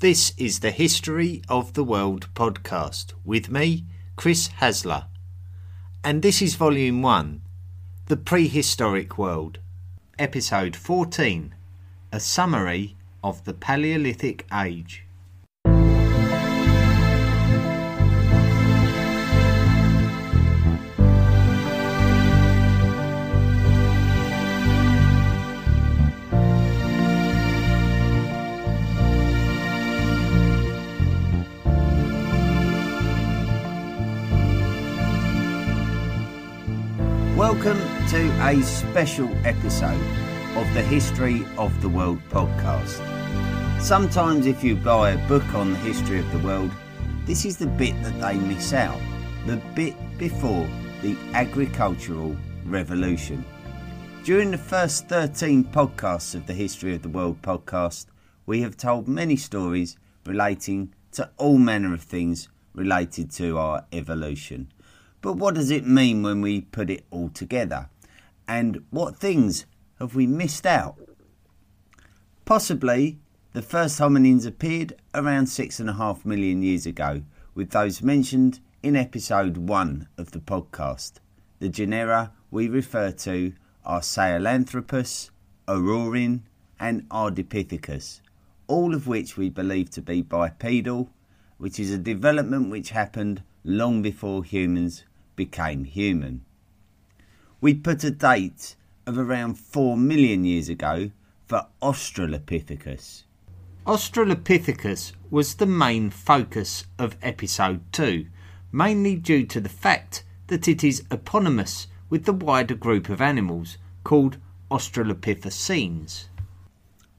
This is the History of the World podcast with me, Chris Hasler. And this is Volume 1 The Prehistoric World, Episode 14 A Summary of the Paleolithic Age. Welcome to a special episode of the History of the World podcast. Sometimes, if you buy a book on the history of the world, this is the bit that they miss out the bit before the agricultural revolution. During the first 13 podcasts of the History of the World podcast, we have told many stories relating to all manner of things related to our evolution. But what does it mean when we put it all together? And what things have we missed out? Possibly the first hominins appeared around six and a half million years ago, with those mentioned in episode one of the podcast. The genera we refer to are Sahelanthropus, Orrorin, and Ardipithecus, all of which we believe to be bipedal, which is a development which happened long before humans became human. We put a date of around 4 million years ago for Australopithecus. Australopithecus was the main focus of episode 2, mainly due to the fact that it is eponymous with the wider group of animals called Australopithecines.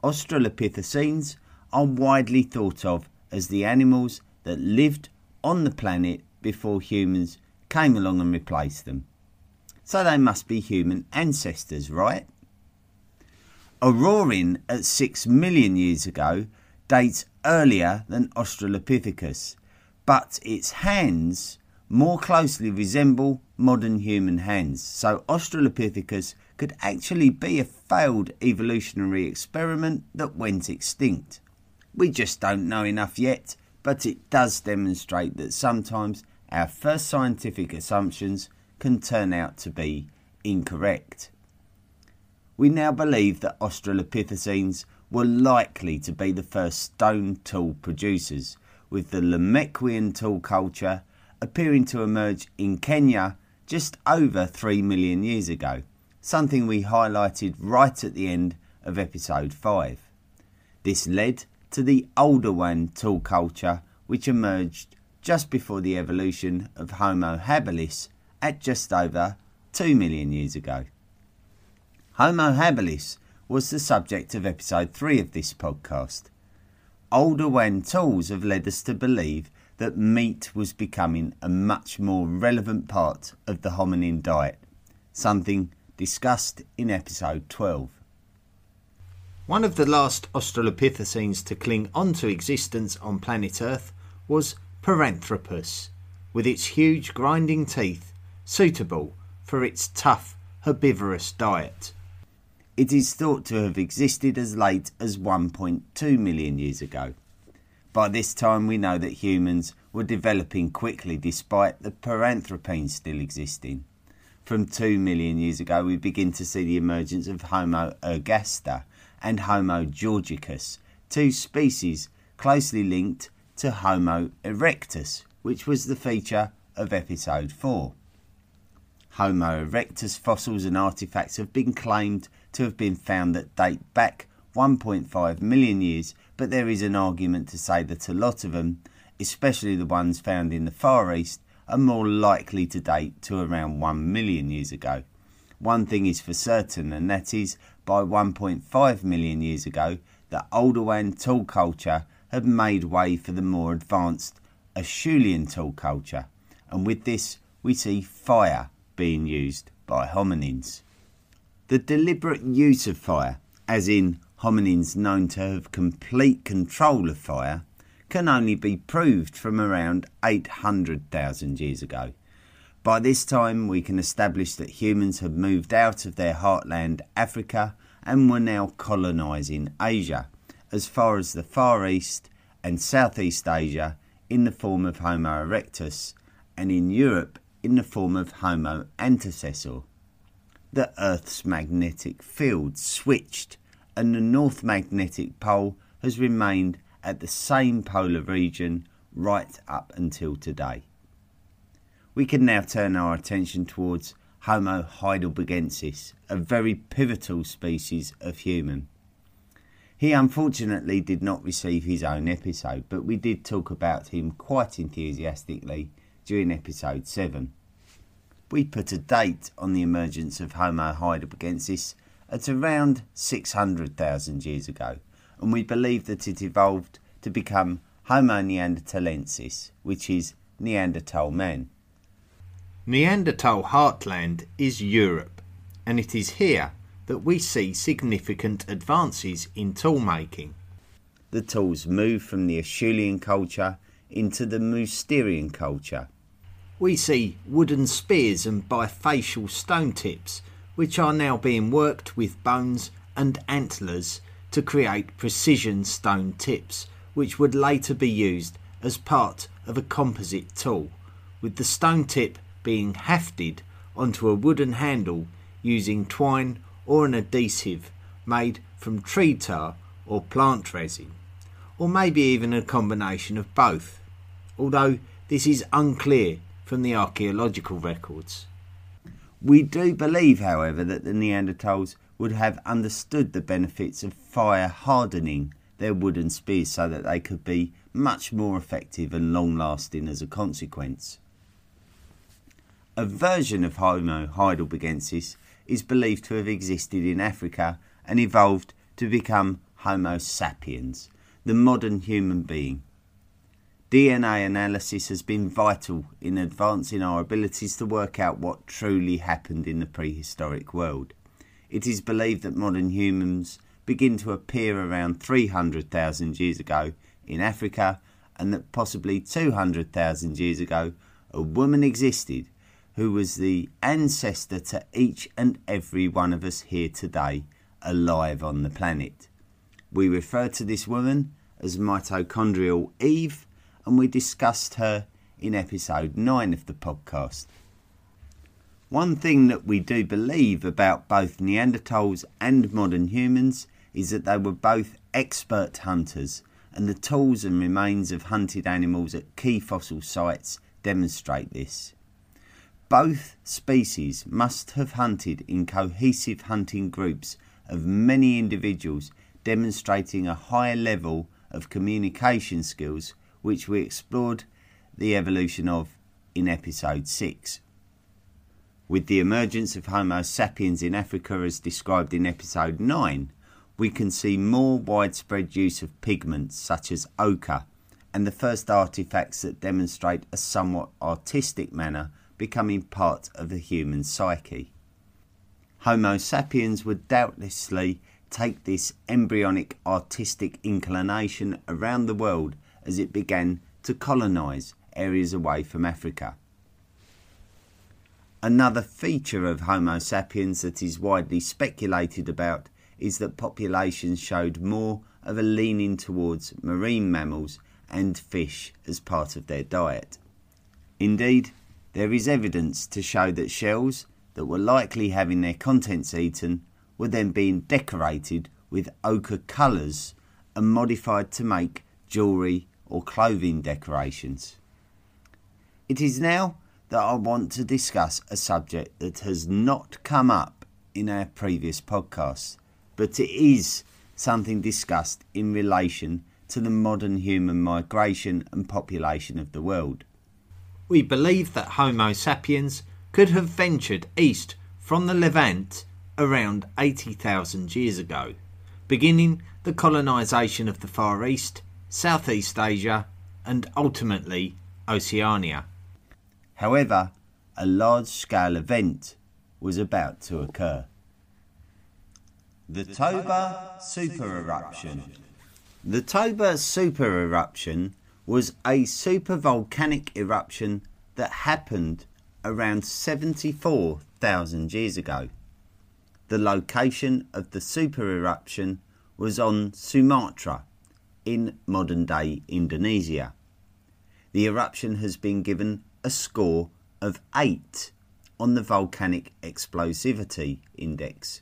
Australopithecines are widely thought of as the animals that lived on the planet before humans came along and replaced them. So they must be human ancestors, right? Orrorin at 6 million years ago dates earlier than Australopithecus, but its hands more closely resemble modern human hands. So Australopithecus could actually be a failed evolutionary experiment that went extinct. We just don't know enough yet, but it does demonstrate that sometimes our first scientific assumptions can turn out to be incorrect. We now believe that Australopithecines were likely to be the first stone tool producers, with the Lomekwian tool culture appearing to emerge in Kenya just over 3 million years ago, something we highlighted right at the end of episode 5. This led to the Oldowan tool culture, which emerged just before the evolution of Homo habilis at just over 2 million years ago. Homo habilis was the subject of episode 3 of this podcast. Oldowan tools have led us to believe that meat was becoming a much more relevant part of the hominin diet, something discussed in episode 12. One of the last Australopithecines to cling onto existence on planet Earth was Paranthropus, with its huge grinding teeth, suitable for its tough herbivorous diet. It is thought to have existed as late as 1.2 million years ago. By this time, we know that humans were developing quickly despite the paranthropines still existing. From 2 million years ago, we begin to see the emergence of Homo ergaster and Homo georgicus, two species closely linked to Homo erectus, which was the feature of episode 4. Homo erectus fossils and artifacts have been claimed to have been found that date back 1.5 million years, but there is an argument to say that a lot of them, especially the ones found in the Far East, are more likely to date to around 1 million years ago. One thing is for certain, and that is by 1.5 million years ago, the Oldowan tool culture had made way for the more advanced Acheulean tool culture, and with this we see fire being used by hominins. The deliberate use of fire, as in hominins known to have complete control of fire, can only be proved from around 800,000 years ago. By this time, we can establish that humans had moved out of their heartland, Africa, and were now colonising Asia, as far as the Far East and Southeast Asia in the form of Homo erectus, and in Europe in the form of Homo antecessor. The Earth's magnetic field switched, and the North Magnetic Pole has remained at the same polar region right up until today. We can now turn our attention towards Homo heidelbergensis, a very pivotal species of human. He unfortunately did not receive his own episode, but we did talk about him quite enthusiastically during episode 7. We put a date on the emergence of Homo heidelbergensis at around 600,000 years ago, and we believe that it evolved to become Homo neanderthalensis, which is Neanderthal man. Neanderthal heartland is Europe, and it is here that we see significant advances in tool making. The tools move from the Acheulean culture into the Mousterian culture. We see wooden spears and bifacial stone tips, which are now being worked with bones and antlers to create precision stone tips, which would later be used as part of a composite tool, with the stone tip being hafted onto a wooden handle using twine or an adhesive made from tree tar or plant resin, or maybe even a combination of both, although this is unclear from the archaeological records. We do believe, however, that the Neanderthals would have understood the benefits of fire hardening their wooden spears so that they could be much more effective and long lasting as a consequence. A version of Homo heidelbergensis is believed to have existed in Africa and evolved to become Homo sapiens, the modern human being. DNA analysis has been vital in advancing our abilities to work out what truly happened in the prehistoric world. It is believed that modern humans begin to appear around 300,000 years ago in Africa and that possibly 200,000 years ago a woman existed who was the ancestor to each and every one of us here today alive on the planet. We refer to this woman as mitochondrial Eve, and we discussed her in episode 9 of the podcast. One thing that we do believe about both Neanderthals and modern humans is that they were both expert hunters, and the tools and remains of hunted animals at key fossil sites demonstrate this. Both species must have hunted in cohesive hunting groups of many individuals demonstrating a high level of communication skills, which we explored the evolution of in episode 6. With the emergence of Homo sapiens in Africa as described in episode 9, we can see more widespread use of pigments such as ochre and the first artifacts that demonstrate a somewhat artistic manner becoming part of the human psyche. Homo sapiens would doubtlessly take this embryonic artistic inclination around the world as it began to colonize areas away from Africa. Another feature of Homo sapiens that is widely speculated about is that populations showed more of a leaning towards marine mammals and fish as part of their diet. Indeed, there is evidence to show that shells that were likely having their contents eaten were then being decorated with ochre colours and modified to make jewellery or clothing decorations. It is now that I want to discuss a subject that has not come up in our previous podcasts, but it is something discussed in relation to the modern human migration and population of the world we believe that Homo sapiens could have ventured east from the Levant around 80,000 years ago, beginning the colonisation of the Far East, Southeast Asia, and ultimately Oceania. However, a large scale event was about to occur. The Toba super eruption. The Toba super eruption was a supervolcanic eruption that happened around 74,000 years ago. The location of the super eruption was on Sumatra, in modern day Indonesia. The eruption has been given a score of 8 on the Volcanic Explosivity Index.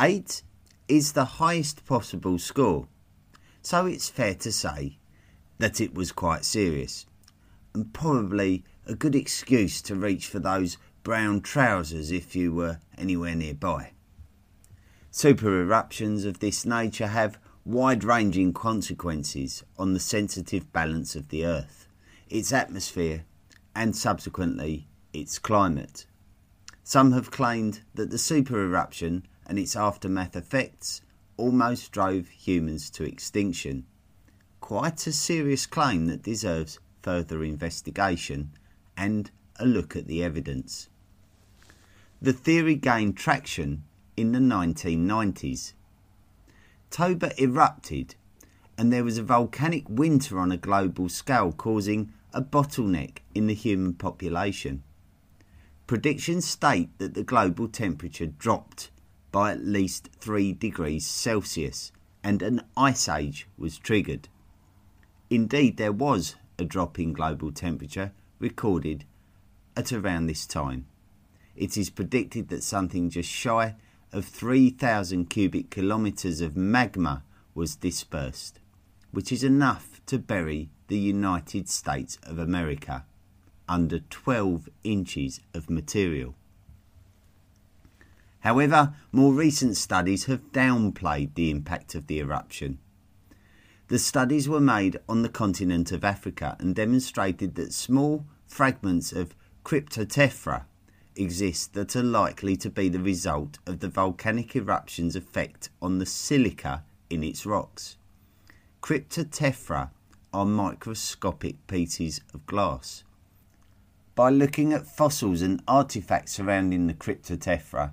8 is the highest possible score, so it's fair to say that it was quite serious, and probably a good excuse to reach for those brown trousers if you were anywhere nearby. Super eruptions of this nature have wide ranging consequences on the sensitive balance of the Earth, its atmosphere, and subsequently its climate. Some have claimed that the super eruption and its aftermath effects almost drove humans to extinction. Quite a serious claim that deserves further investigation and a look at the evidence. The theory gained traction in the 1990s. Toba erupted and there was a volcanic winter on a global scale causing a bottleneck in the human population. Predictions state that the global temperature dropped by at least 3 degrees Celsius and an ice age was triggered. Indeed, there was a drop in global temperature recorded at around this time. It is predicted that something just shy of 3,000 cubic kilometres of magma was dispersed, which is enough to bury the United States of America under 12 inches of material. However, more recent studies have downplayed the impact of the eruption. The studies were made on the continent of Africa and demonstrated that small fragments of cryptotephra exist that are likely to be the result of the volcanic eruption's effect on the silica in its rocks. Cryptotephra are microscopic pieces of glass. By looking at fossils and artifacts surrounding the Cryptotephra,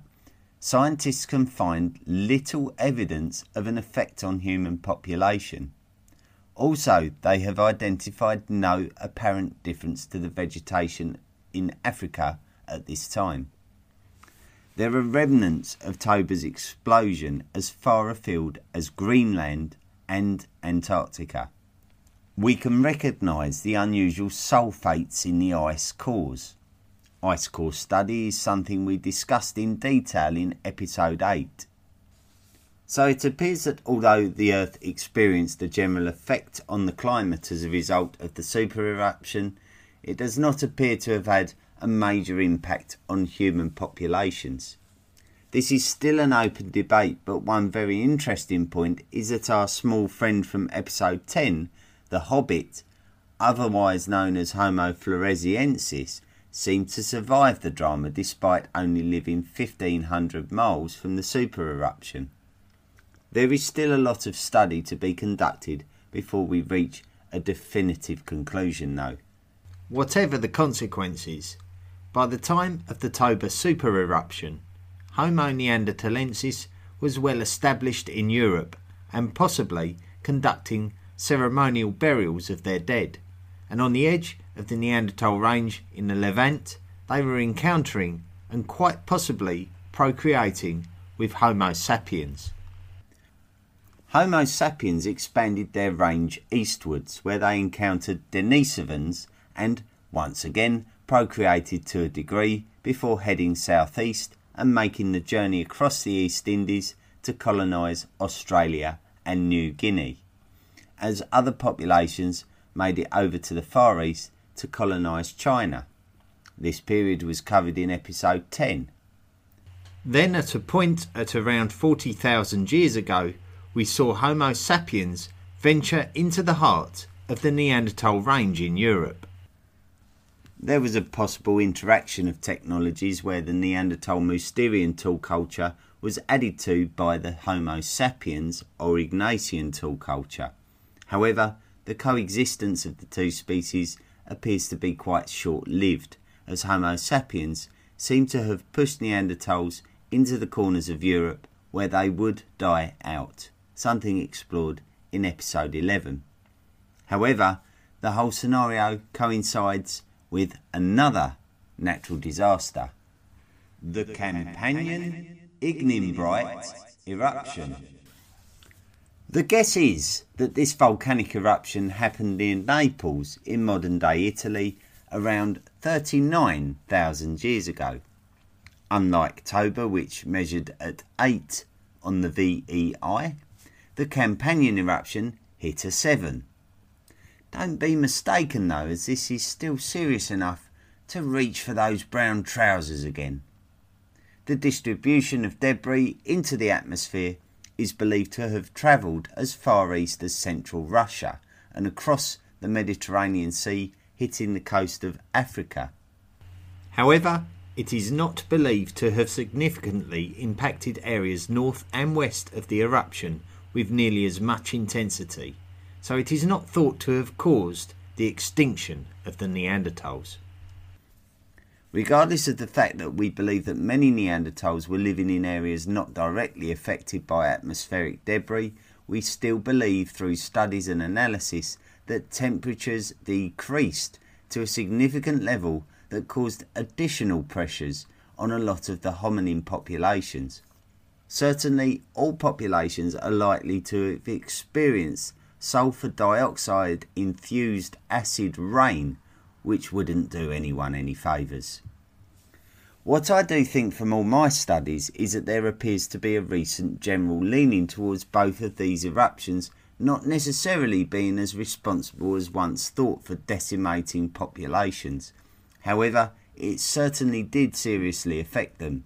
scientists can find little evidence of an effect on human population. Also, they have identified no apparent difference to the vegetation in Africa at this time. There are remnants of Toba's explosion as far afield as Greenland and Antarctica we can recognise the unusual sulfates in the ice cores. Ice core study is something we discussed in detail in episode 8. So it appears that although the Earth experienced a general effect on the climate as a result of the super eruption, it does not appear to have had a major impact on human populations. This is still an open debate, but one very interesting point is that our small friend from episode 10 the hobbit, otherwise known as Homo floresiensis, seemed to survive the drama despite only living 1500 miles from the super eruption. There is still a lot of study to be conducted before we reach a definitive conclusion, though. Whatever the consequences, by the time of the Toba super eruption, Homo neanderthalensis was well established in Europe and possibly conducting ceremonial burials of their dead, and on the edge of the Neanderthal range in the Levant, they were encountering and quite possibly procreating with Homo sapiens. Homo sapiens expanded their range eastwards, where they encountered Denisovans and, once again, procreated to a degree before heading southeast and making the journey across the East Indies to colonise Australia and New Guinea as other populations made it over to the Far East to colonise China. This period was covered in episode 10. Then, at a point at around 40,000 years ago, we saw Homo sapiens venture into the heart of the Neanderthal range in Europe. There was a possible interaction of technologies where the Neanderthal Mousterian tool culture was added to by the Homo sapiens Aurignacian tool culture. However, the coexistence of the two species appears to be quite short lived, as Homo sapiens seem to have pushed Neanderthals into the corners of Europe where they would die out, something explored in episode 11. However, the whole scenario coincides with another natural disaster the Campanian Ignimbrite eruption. The guess is that this volcanic eruption happened near Naples in modern day Italy around 39,000 years ago. Unlike Toba, which measured at 8 on the VEI, the Campanian eruption hit a 7. Don't be mistaken though, as this is still serious enough to reach for those brown trousers again. The distribution of debris into the atmosphere is believed to have travelled as far east as central Russia and across the Mediterranean Sea, hitting the coast of Africa. However, it is not believed to have significantly impacted areas north and west of the eruption with nearly as much intensity, so it is not thought to have caused the extinction of the Neanderthals. Regardless of the fact that we believe that many Neanderthals were living in areas not directly affected by atmospheric debris, we still believe through studies and analysis that temperatures decreased to a significant level that caused additional pressures on a lot of the hominin populations. Certainly, all populations are likely to have experienced sulfur dioxide infused acid rain which wouldn't do anyone any favours. What I do think from all my studies is that there appears to be a recent general leaning towards both of these eruptions not necessarily being as responsible as once thought for decimating populations. However, it certainly did seriously affect them.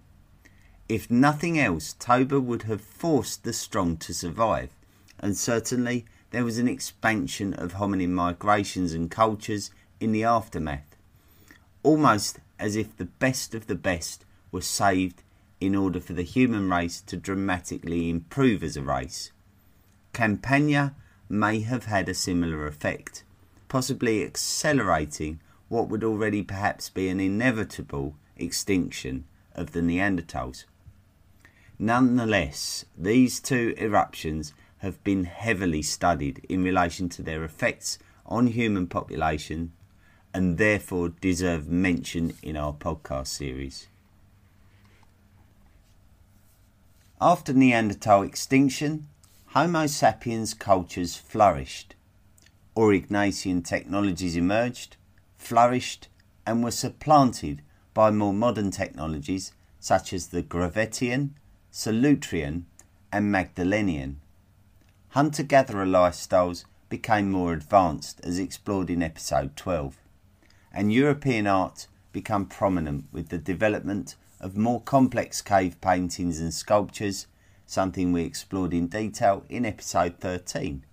If nothing else, Toba would have forced the strong to survive, and certainly there was an expansion of hominin migrations and cultures in the aftermath, almost as if the best of the best were saved in order for the human race to dramatically improve as a race. Campania may have had a similar effect, possibly accelerating what would already perhaps be an inevitable extinction of the Neanderthals. Nonetheless, these two eruptions have been heavily studied in relation to their effects on human population and therefore deserve mention in our podcast series. After Neanderthal extinction, Homo sapiens cultures flourished. Aurignacian technologies emerged, flourished, and were supplanted by more modern technologies such as the Gravettian, Solutrean, and Magdalenian. Hunter gatherer lifestyles became more advanced as explored in episode 12 and European art became prominent with the development of more complex cave paintings and sculptures, something we explored in detail in episode 13.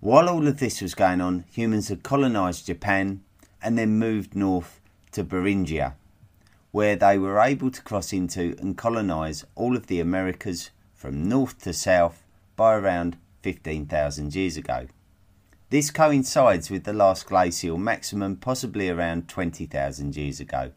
While all of this was going on, humans had colonised Japan and then moved north to Beringia, where they were able to cross into and colonise all of the Americas from north to south by around 15,000 years ago. This coincides with the last glacial maximum, possibly around 20,000 years ago.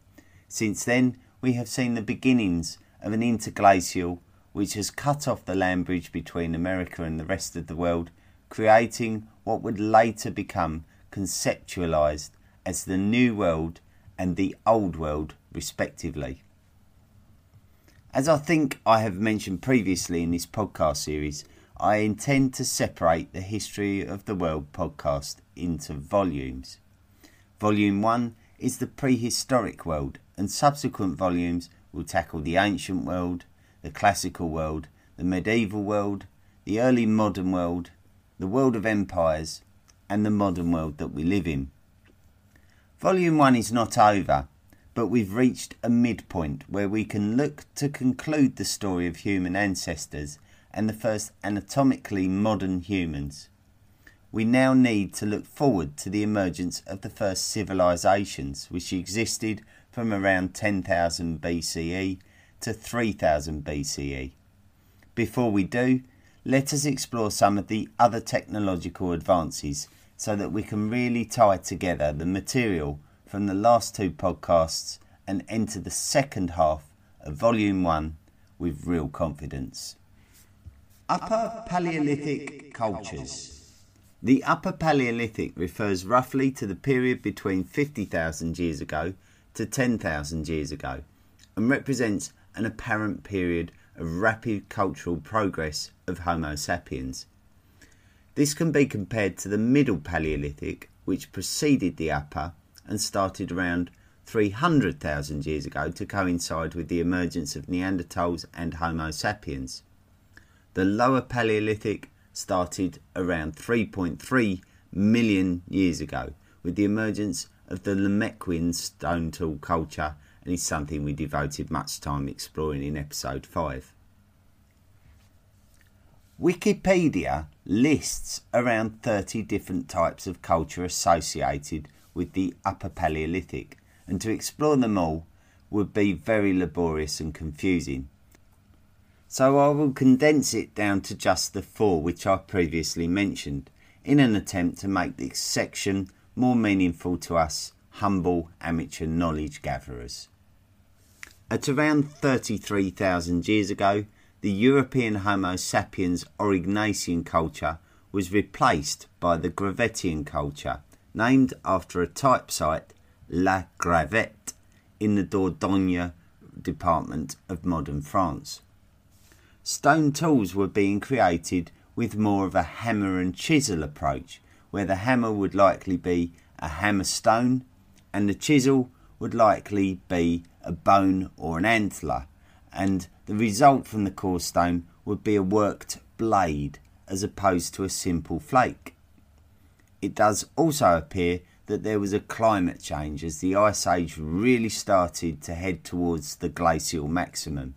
Since then, we have seen the beginnings of an interglacial which has cut off the land bridge between America and the rest of the world, creating what would later become conceptualized as the New World and the Old World, respectively. As I think I have mentioned previously in this podcast series, I intend to separate the History of the World podcast into volumes. Volume 1 is the prehistoric world, and subsequent volumes will tackle the ancient world, the classical world, the medieval world, the early modern world, the world of empires, and the modern world that we live in. Volume 1 is not over, but we've reached a midpoint where we can look to conclude the story of human ancestors and the first anatomically modern humans. We now need to look forward to the emergence of the first civilizations, which existed from around 10,000 BCE to 3000 BCE. Before we do, let us explore some of the other technological advances so that we can really tie together the material from the last two podcasts and enter the second half of Volume 1 with real confidence. Upper Paleolithic cultures. The Upper Paleolithic refers roughly to the period between 50,000 years ago to 10,000 years ago and represents an apparent period of rapid cultural progress of Homo sapiens. This can be compared to the Middle Paleolithic, which preceded the Upper and started around 300,000 years ago to coincide with the emergence of Neanderthals and Homo sapiens. The Lower Paleolithic started around 3.3 million years ago with the emergence of the Lomekwian stone tool culture and is something we devoted much time exploring in episode 5. Wikipedia lists around 30 different types of culture associated with the Upper Paleolithic, and to explore them all would be very laborious and confusing. So I will condense it down to just the four which I previously mentioned, in an attempt to make this section more meaningful to us humble amateur knowledge gatherers. At around 33,000 years ago, the European Homo sapiens Aurignacian culture was replaced by the Gravettian culture, named after a type site, La Gravette, in the Dordogne department of modern France. Stone tools were being created with more of a hammer and chisel approach, where the hammer would likely be a hammer stone and the chisel would likely be a bone or an antler, and the result from the core stone would be a worked blade as opposed to a simple flake. It does also appear that there was a climate change as the Ice Age really started to head towards the glacial maximum,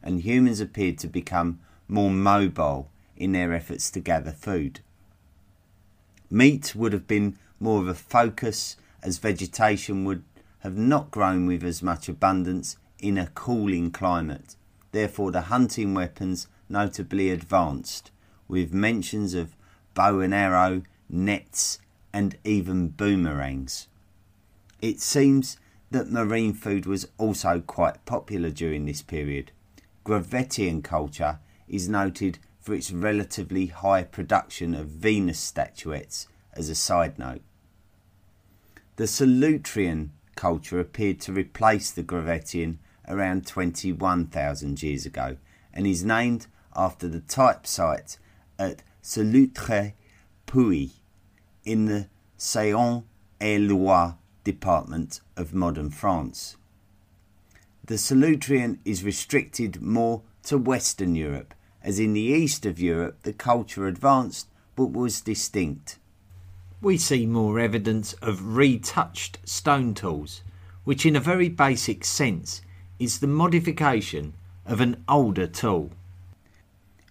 and humans appeared to become more mobile in their efforts to gather food. Meat would have been more of a focus as vegetation would have not grown with as much abundance in a cooling climate. Therefore, the hunting weapons notably advanced, with mentions of bow and arrow, nets, and even boomerangs. It seems that marine food was also quite popular during this period. Gravettian culture is noted for its relatively high production of Venus statuettes as a side note. The Solutrean culture appeared to replace the Gravettian around 21,000 years ago and is named after the type site at Solutre Puy in the Saône-et-Loire department of modern France. The Solutrean is restricted more to Western Europe, as in the east of Europe the culture advanced but was distinct we see more evidence of retouched stone tools, which in a very basic sense is the modification of an older tool.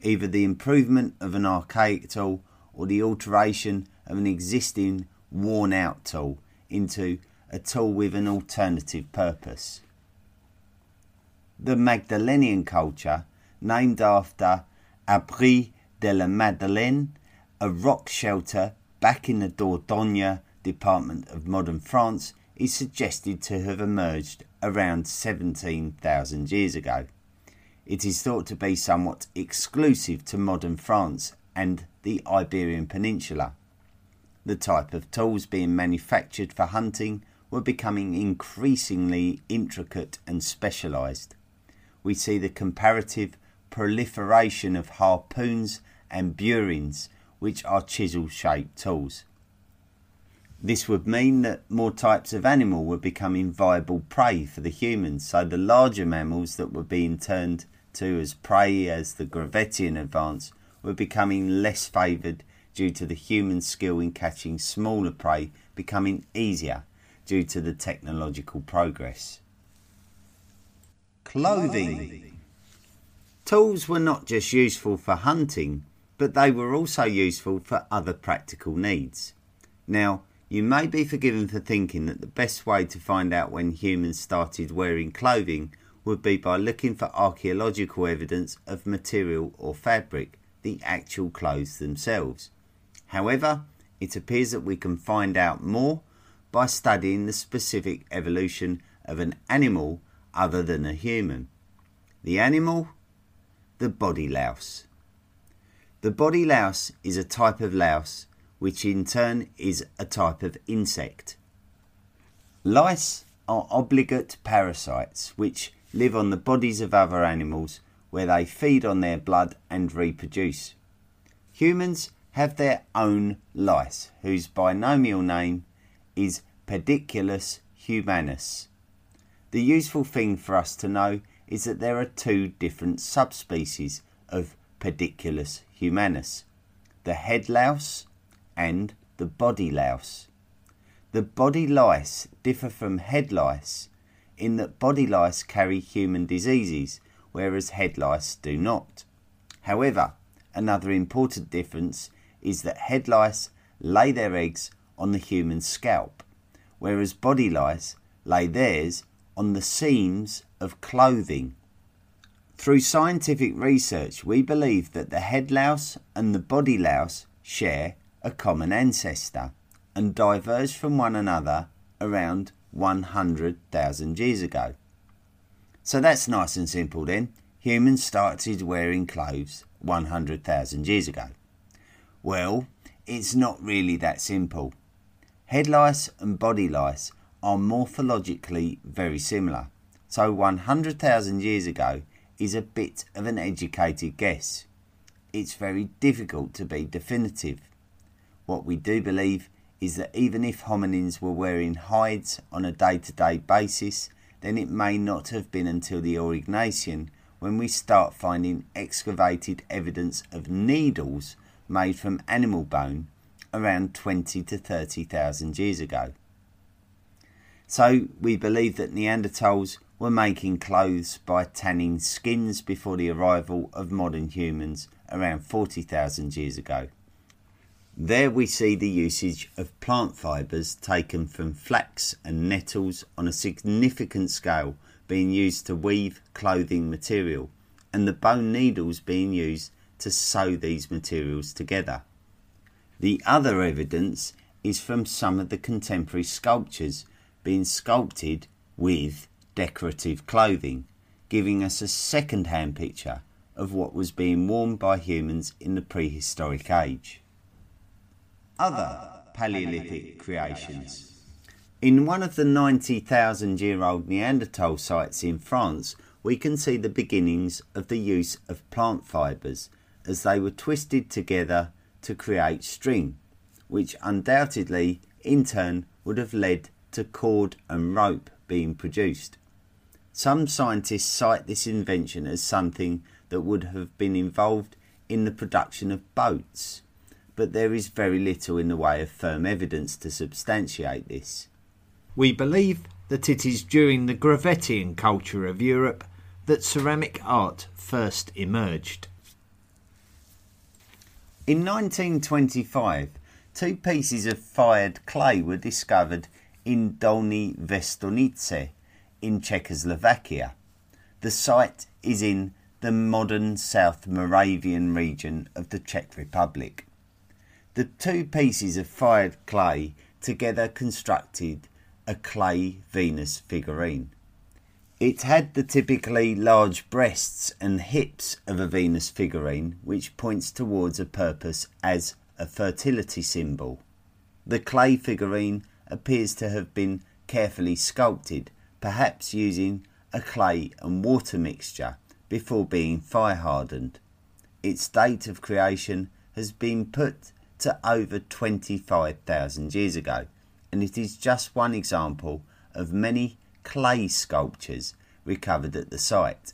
Either the improvement of an archaic tool or the alteration of an existing worn out tool into a tool with an alternative purpose. The Magdalenian culture, named after Abri de la Madeleine, a rock shelter back in the Dordogne department of modern France is suggested to have emerged around 17,000 years ago. It is thought to be somewhat exclusive to modern France and the Iberian Peninsula. The type of tools being manufactured for hunting were becoming increasingly intricate and specialised. We see the comparative proliferation of harpoons and burins which are chisel shaped tools. This would mean that more types of animal were becoming viable prey for the humans, so the larger mammals that were being turned to as prey as the Gravettian advance were becoming less favoured due to the human skill in catching smaller prey becoming easier due to the technological progress. Clothing. Tools were not just useful for hunting, but they were also useful for other practical needs. Now, you may be forgiven for thinking that the best way to find out when humans started wearing clothing would be by looking for archaeological evidence of material or fabric, the actual clothes themselves. However, it appears that we can find out more by studying the specific evolution of an animal other than a human. The animal, the body louse. The body louse is a type of louse, which in turn is a type of insect. Lice are obligate parasites which live on the bodies of other animals where they feed on their blood and reproduce. Humans have their own lice, whose binomial name is Pediculus humanus. The useful thing for us to know is that there are two different subspecies of Pediculus humanus the head louse and the body louse. The body lice differ from head lice in that body lice carry human diseases, whereas head lice do not. However, another important difference is that head lice lay their eggs on the human scalp, whereas body lice lay theirs on the seams of clothing. Through scientific research, we believe that the head louse and the body louse share a common ancestor and diverged from one another around 100,000 years ago. So that's nice and simple then. Humans started wearing clothes 100,000 years ago. Well, it's not really that simple. Head lice and body lice are morphologically very similar, so 100,000 years ago is a bit of an educated guess. It's very difficult to be definitive. What we do believe is that even if hominins were wearing hides on a day to day basis, then it may not have been until the Aurignacian when we start finding excavated evidence of needles made from animal bone around 20 to 30,000 years ago. So we believe that Neanderthals were making clothes by tanning skins before the arrival of modern humans around 40,000 years ago. There we see the usage of plant fibres taken from flax and nettles on a significant scale being used to weave clothing material, and the bone needles being used to sew these materials together. The other evidence is from some of the contemporary sculptures being sculpted with decorative clothing, giving us a second hand picture of what was being worn by humans in the prehistoric age. Other Paleolithic creations. In one of the 90,000 year old Neanderthal sites in France, we can see the beginnings of the use of plant fibres as they were twisted together to create string, which undoubtedly in turn would have led to cord and rope being produced. Some scientists cite this invention as something that would have been involved in the production of boats, but there is very little in the way of firm evidence to substantiate this. We believe that it is during the Gravettian culture of Europe that ceramic art first emerged. In 1925, two pieces of fired clay were discovered in Dolní Věstonice in Czechoslovakia. The site is in the modern South Moravian region of the Czech Republic. The two pieces of fired clay together constructed a clay Venus figurine. It had the typically large breasts and hips of a Venus figurine, which points towards a purpose as a fertility symbol. The clay figurine appears to have been carefully sculpted perhaps using a clay and water mixture before being fire hardened. Its date of creation has been put to over 25,000 years ago, and it is just one example of many clay sculptures recovered at the site.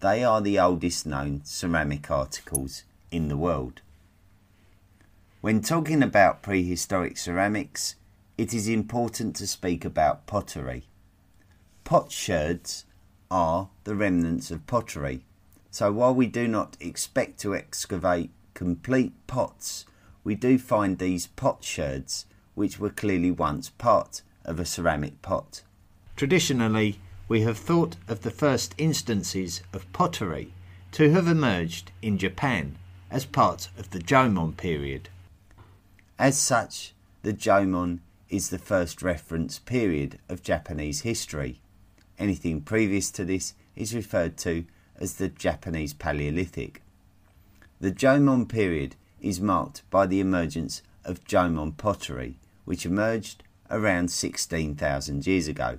They are the oldest known ceramic articles in the world. When talking about prehistoric ceramics, it is important to speak about pottery potsherds are the remnants of pottery. So while we do not expect to excavate complete pots, we do find these potsherds, which were clearly once part of a ceramic pot. Traditionally, we have thought of the first instances of pottery to have emerged in Japan as part of the Jomon period. As such, the Jomon is the first reference period of Japanese history. Anything previous to this is referred to as the Japanese Paleolithic. The Jomon period is marked by the emergence of Jomon pottery, which emerged around 16,000 years ago,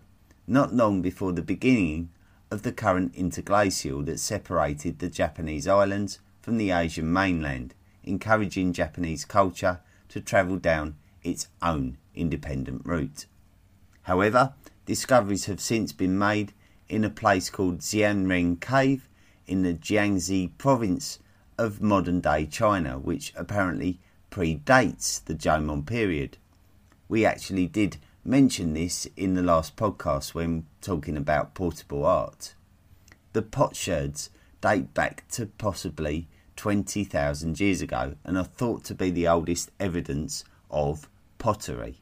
not long before the beginning of the current interglacial that separated the Japanese islands from the Asian mainland, encouraging Japanese culture to travel down its own independent route. However, discoveries have since been made in a place called Xianren Cave in the Jiangxi province of modern day China, which apparently predates the Jomon period. We actually did mention this in the last podcast when talking about portable art. The potsherds date back to possibly 20,000 years ago and are thought to be the oldest evidence of pottery.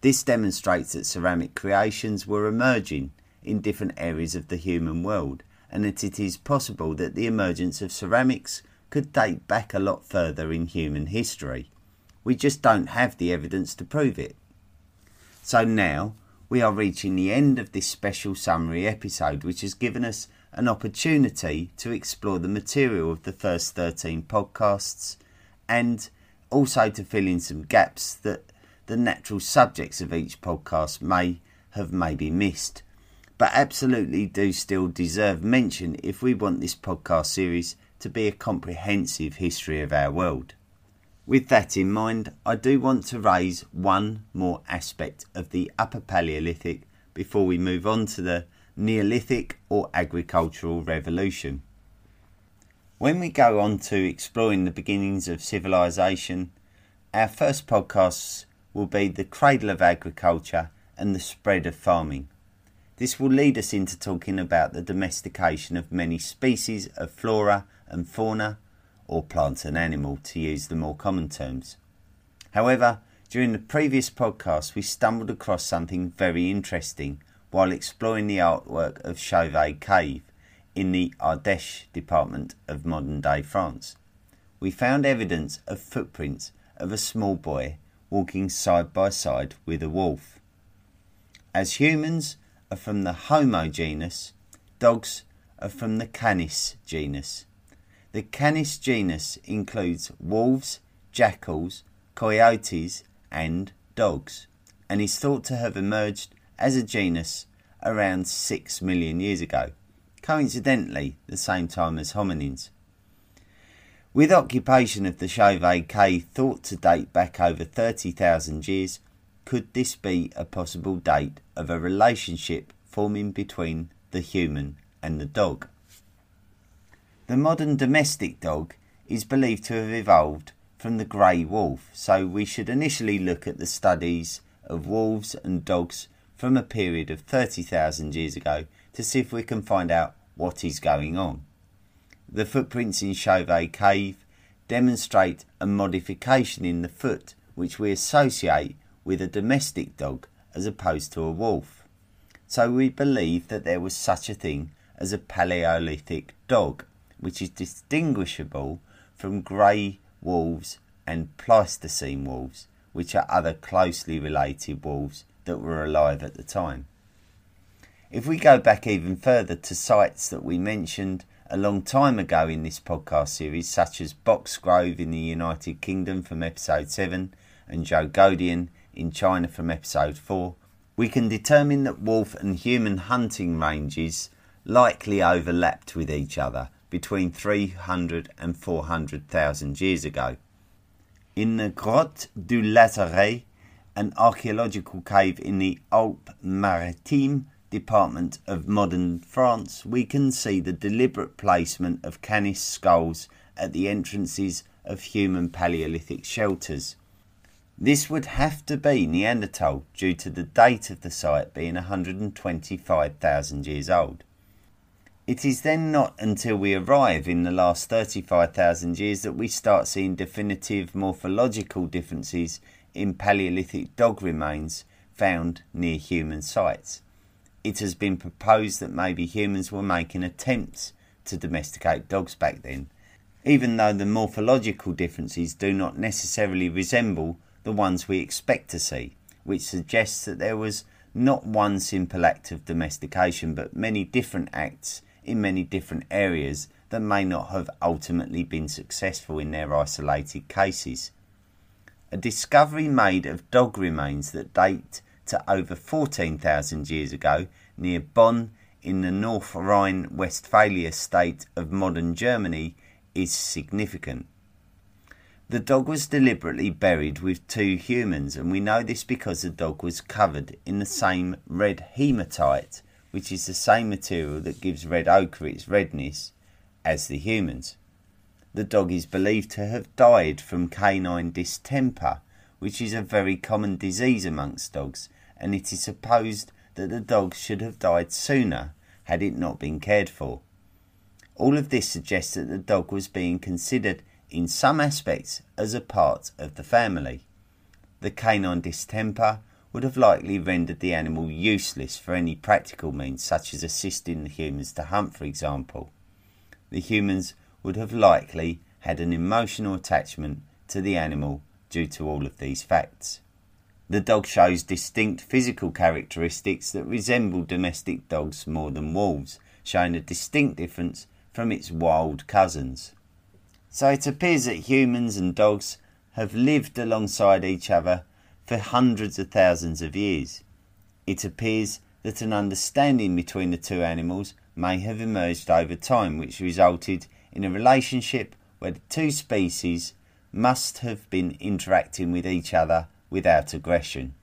This demonstrates that ceramic creations were emerging in different areas of the human world and that it is possible that the emergence of ceramics could date back a lot further in human history. We just don't have the evidence to prove it. So now we are reaching the end of this special summary episode, which has given us an opportunity to explore the material of the first 13 podcasts and also to fill in some gaps that the natural subjects of each podcast may have maybe missed, but absolutely do still deserve mention if we want this podcast series to be a comprehensive history of our world. With that in mind, I do want to raise one more aspect of the Upper Paleolithic before we move on to the Neolithic or Agricultural Revolution. When we go on to exploring the beginnings of civilization, our first podcasts will be the cradle of agriculture and the spread of farming. This will lead us into talking about the domestication of many species of flora and fauna or plant and animal, to use the more common terms. However, during the previous podcast, we stumbled across something very interesting while exploring the artwork of Chauvet Cave in the Ardèche department of modern day France. We found evidence of footprints of a small boy walking side by side with a wolf. As humans are from the Homo genus, dogs are from the Canis genus. The Canis genus includes wolves, jackals, coyotes, and dogs, and is thought to have emerged as a genus around 6 million years ago, coincidentally, the same time as hominins. With occupation of the Chauvet Cave thought to date back over 30,000 years, could this be a possible date of a relationship forming between the human and the dog? The modern domestic dog is believed to have evolved from the grey wolf, so we should initially look at the studies of wolves and dogs from a period of 30,000 years ago to see if we can find out what is going on. The footprints in Chauvet Cave demonstrate a modification in the foot which we associate with a domestic dog as opposed to a wolf. So we believe that there was such a thing as a Paleolithic dog which is distinguishable from grey wolves and Pleistocene wolves, which are other closely related wolves that were alive at the time. If we go back even further to sites that we mentioned a long time ago in this podcast series, such as Boxgrove in the United Kingdom from episode 7 and Zhoukoudian in China from episode 4, we can determine that wolf and human hunting ranges likely overlapped with each other between 300 and 400,000 years ago. In the Grotte du Lazaret, an archaeological cave in the Alpes Maritimes department of modern France, we can see the deliberate placement of Canis skulls at the entrances of human Paleolithic shelters. This would have to be Neanderthal due to the date of the site being 125,000 years old. It is then not until we arrive in the last 35,000 years that we start seeing definitive morphological differences in Paleolithic dog remains found near human sites. It has been proposed that maybe humans were making attempts to domesticate dogs back then, even though the morphological differences do not necessarily resemble the ones we expect to see, which suggests that there was not one simple act of domestication but many different acts in many different areas that may not have ultimately been successful in their isolated cases. A discovery made of dog remains that date to over 14,000 years ago near Bonn in the North Rhine Westphalia state of modern Germany is significant. The dog was deliberately buried with two humans, and we know this because the dog was covered in the same red hematite, which is the same material that gives red ochre its redness, as the humans. The dog is believed to have died from canine distemper, which is a very common disease amongst dogs, and it is supposed that the dog should have died sooner had it not been cared for. All of this suggests that the dog was being considered in some aspects as a part of the family. The canine distemper would have likely rendered the animal useless for any practical means, such as assisting the humans to hunt, for example. The humans would have likely had an emotional attachment to the animal due to all of these facts. The dog shows distinct physical characteristics that resemble domestic dogs more than wolves, showing a distinct difference from its wild cousins. So it appears that humans and dogs have lived alongside each other for hundreds of thousands of years. It appears that an understanding between the two animals may have emerged over time, which resulted in a relationship where the two species must have been interacting with each other without aggression.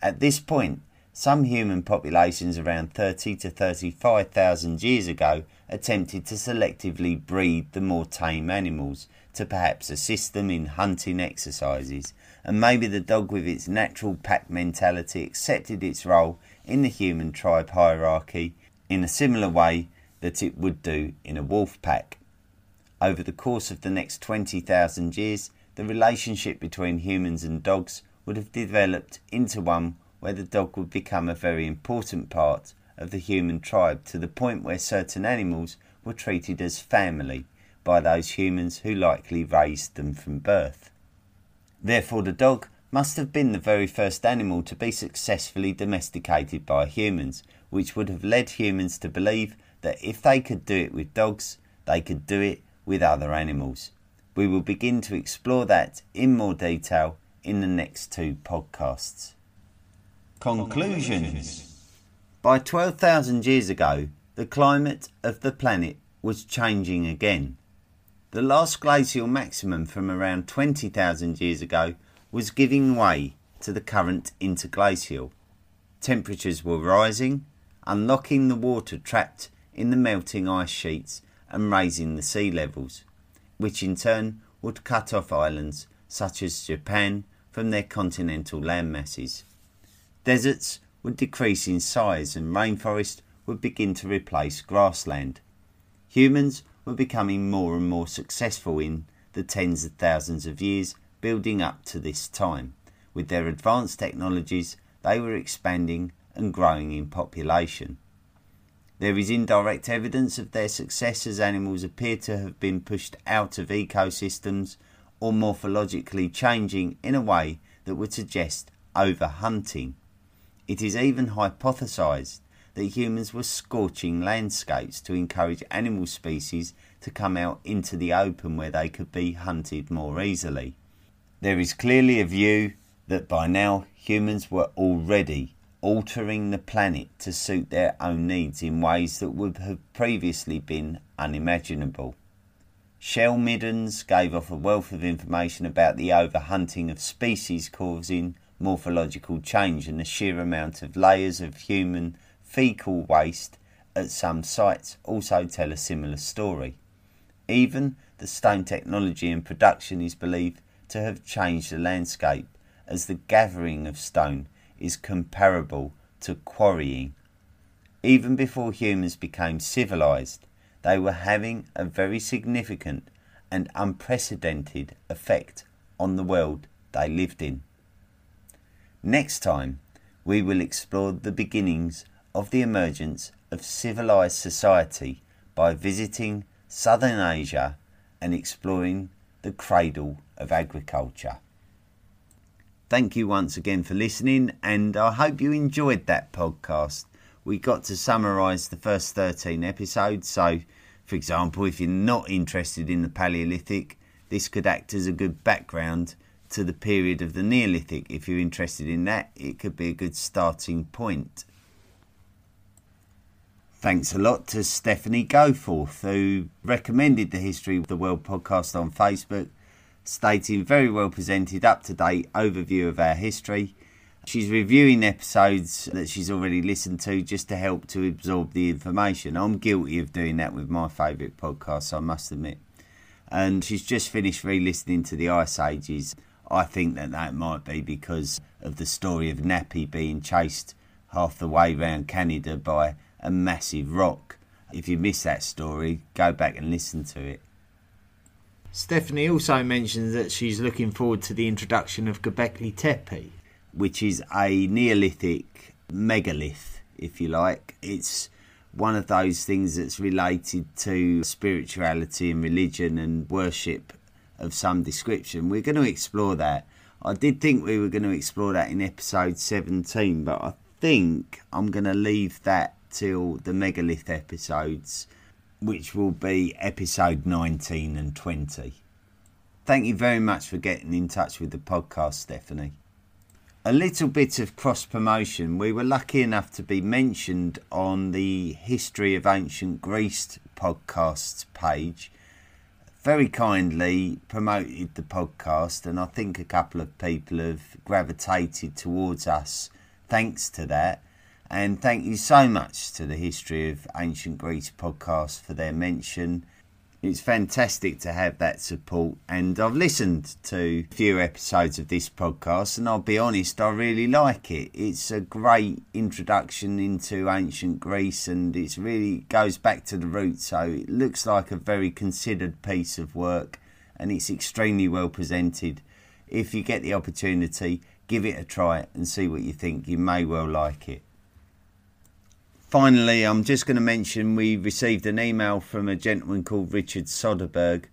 At this point, some human populations around 30 to 35,000 years ago attempted to selectively breed the more tame animals to perhaps assist them in hunting exercises, and maybe the dog with its natural pack mentality accepted its role in the human tribe hierarchy in a similar way that it would do in a wolf pack. Over the course of the next 20,000 years, the relationship between humans and dogs would have developed into one where the dog would become a very important part of the human tribe to the point where certain animals were treated as family by those humans who likely raised them from birth. Therefore, the dog must have been the very first animal to be successfully domesticated by humans, which would have led humans to believe that if they could do it with dogs, they could do it with other animals. We will begin to explore that in more detail in the next two podcasts. Conclusions By 12,000 years ago, the climate of the planet was changing again. The last glacial maximum from around 20,000 years ago was giving way to the current interglacial. Temperatures were rising, unlocking the water trapped in the melting ice sheets and raising the sea levels, which in turn would cut off islands such as Japan from their continental landmasses. Deserts would decrease in size and rainforest would begin to replace grassland. Humans were becoming more and more successful in the tens of thousands of years building up to this time. With their advanced technologies, they were expanding and growing in population. There is indirect evidence of their success as animals appear to have been pushed out of ecosystems or morphologically changing in a way that would suggest overhunting. It is even hypothesized that humans were scorching landscapes to encourage animal species to come out into the open where they could be hunted more easily. There is clearly a view that by now humans were already altering the planet to suit their own needs in ways that would have previously been unimaginable. Shell middens gave off a wealth of information about the overhunting of species causing morphological change and the sheer amount of layers of human fecal waste at some sites also tell a similar story. Even the stone technology in production is believed to have changed the landscape as the gathering of stone is comparable to quarrying. Even before humans became civilized, they were having a very significant and unprecedented effect on the world they lived in. Next time, we will explore the beginnings of the emergence of civilized society by visiting southern Asia and exploring the cradle of agriculture. Thank you once again for listening, and I hope you enjoyed that podcast. We got to summarize the first 13 episodes, so for example, if you're not interested in the Paleolithic, this could act as a good background to the period of the Neolithic. If you're interested in that, it could be a good starting point. Thanks a lot to Stephanie Goforth, who recommended the History of the World podcast on Facebook, stating very well presented, up to date overview of our history. She's reviewing episodes that she's already listened to just to help to absorb the information. I'm guilty of doing that with my favourite podcasts, I must admit. And she's just finished re listening to the Ice Ages. I think that that might be because of the story of Nappy being chased half the way round Canada by a massive rock. If you miss that story, go back and listen to it. Stephanie also mentions that she's looking forward to the introduction of Göbekli Tepe, which is a Neolithic megalith, if you like. It's one of those things that's related to spirituality and religion and worship of some description. We're going to explore that. I did think we were going to explore that in episode 17, but I think I'm going to leave that till the megalith episodes, which will be episode 19 and 20. Thank you very much for getting in touch with the podcast, Stephanie. A little bit of cross promotion. We were lucky enough to be mentioned on the History of Ancient Greece podcasts page. Very kindly promoted the podcast, and I think a couple of people have gravitated towards us thanks to that. And thank you so much to the History of Ancient Greece podcast for their mention. It's fantastic to have that support, and I've listened to a few episodes of this podcast, and I'll be honest, I really like it. It's a great introduction into ancient Greece, and it really goes back to the roots. So it looks like a very considered piece of work, and it's extremely well presented. If you get the opportunity, give it a try and see what you think. You may well like it. Finally, I'm just going to mention we received an email from a gentleman called Richard Soderberg.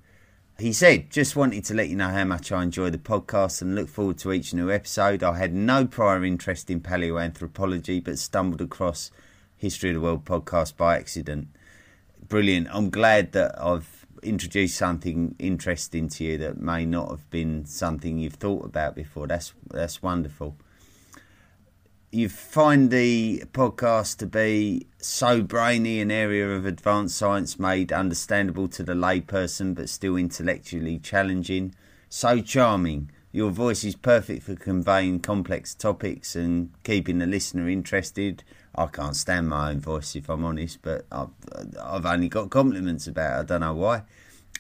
He said, Just wanted to let you know how much I enjoy the podcast and look forward to each new episode. I had no prior interest in paleoanthropology but stumbled across History of the World podcast by accident. Brilliant. I'm glad that I've introduced something interesting to you that may not have been something you've thought about before. That's that's wonderful you find the podcast to be so brainy, an area of advanced science made understandable to the layperson but still intellectually challenging, so charming. Your voice is perfect for conveying complex topics and keeping the listener interested. I can't stand my own voice if I'm honest, but I've, I've only got compliments about it. I don't know why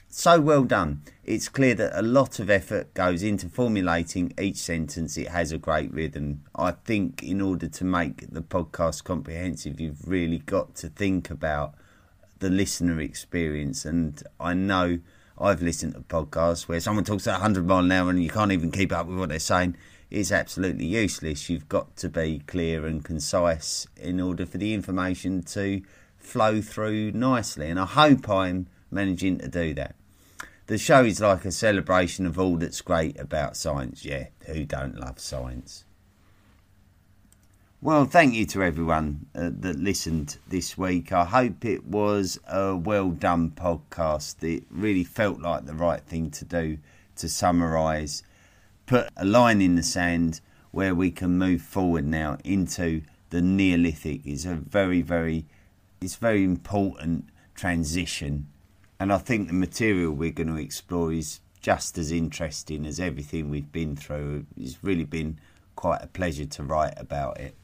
so well done. It's clear that a lot of effort goes into formulating each sentence. It has a great rhythm. I think in order to make the podcast comprehensive, you've really got to think about the listener experience. And I know I've listened to podcasts where someone talks at 100 mile an hour and you can't even keep up with what they're saying. It's absolutely useless. You've got to be clear and concise in order for the information to flow through nicely. And I hope I'm managing to do that the show is like a celebration of all that's great about science. Yeah, who don't love science? Well, thank you to everyone uh, that listened this week. I hope it was a well done podcast. It really felt like the right thing to do to summarise, put a line in the sand where we can move forward now into the Neolithic. It's a very, very, it's very important transition and I think the material we're going to explore is just as interesting as everything we've been through. It's really been quite a pleasure to write about it.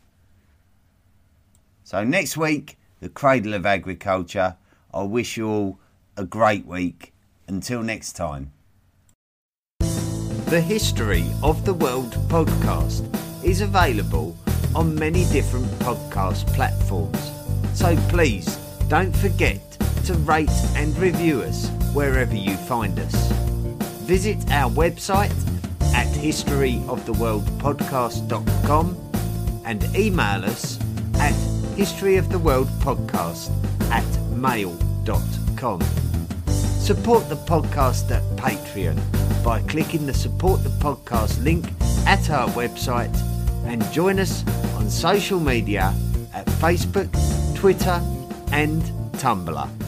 So, next week, the cradle of agriculture. I wish you all a great week. Until next time. The History of the World podcast is available on many different podcast platforms. So please don't forget to rate and review us wherever you find us. Visit our website at historyoftheworldpodcast.com and email us at historyoftheworldpodcast at mail.com. Support the podcast at Patreon by clicking the support the podcast link at our website and join us on social media at Facebook, Twitter, and Tumblr.